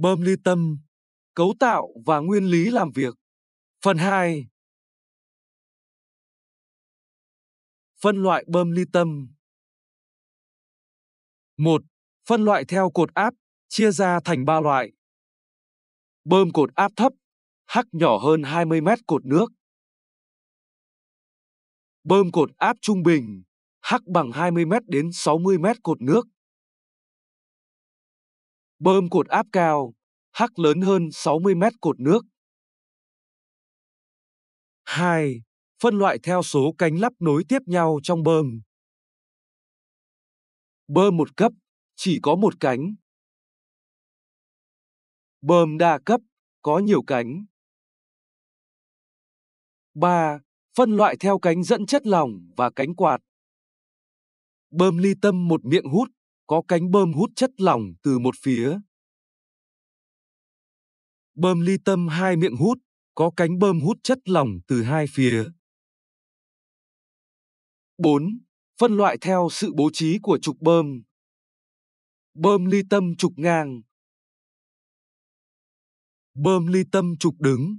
Bơm ly tâm, cấu tạo và nguyên lý làm việc. Phần 2 Phân loại bơm ly tâm 1. Phân loại theo cột áp, chia ra thành 3 loại. Bơm cột áp thấp, H nhỏ hơn 20 mét cột nước. Bơm cột áp trung bình, H bằng 20 mét đến 60 mét cột nước. Bơm cột áp cao, hắc lớn hơn 60 mét cột nước. 2. Phân loại theo số cánh lắp nối tiếp nhau trong bơm. Bơm một cấp, chỉ có một cánh. Bơm đa cấp, có nhiều cánh. 3. Phân loại theo cánh dẫn chất lỏng và cánh quạt. Bơm ly tâm một miệng hút, có cánh bơm hút chất lỏng từ một phía. Bơm ly tâm hai miệng hút, có cánh bơm hút chất lỏng từ hai phía. 4. Phân loại theo sự bố trí của trục bơm. Bơm ly tâm trục ngang. Bơm ly tâm trục đứng.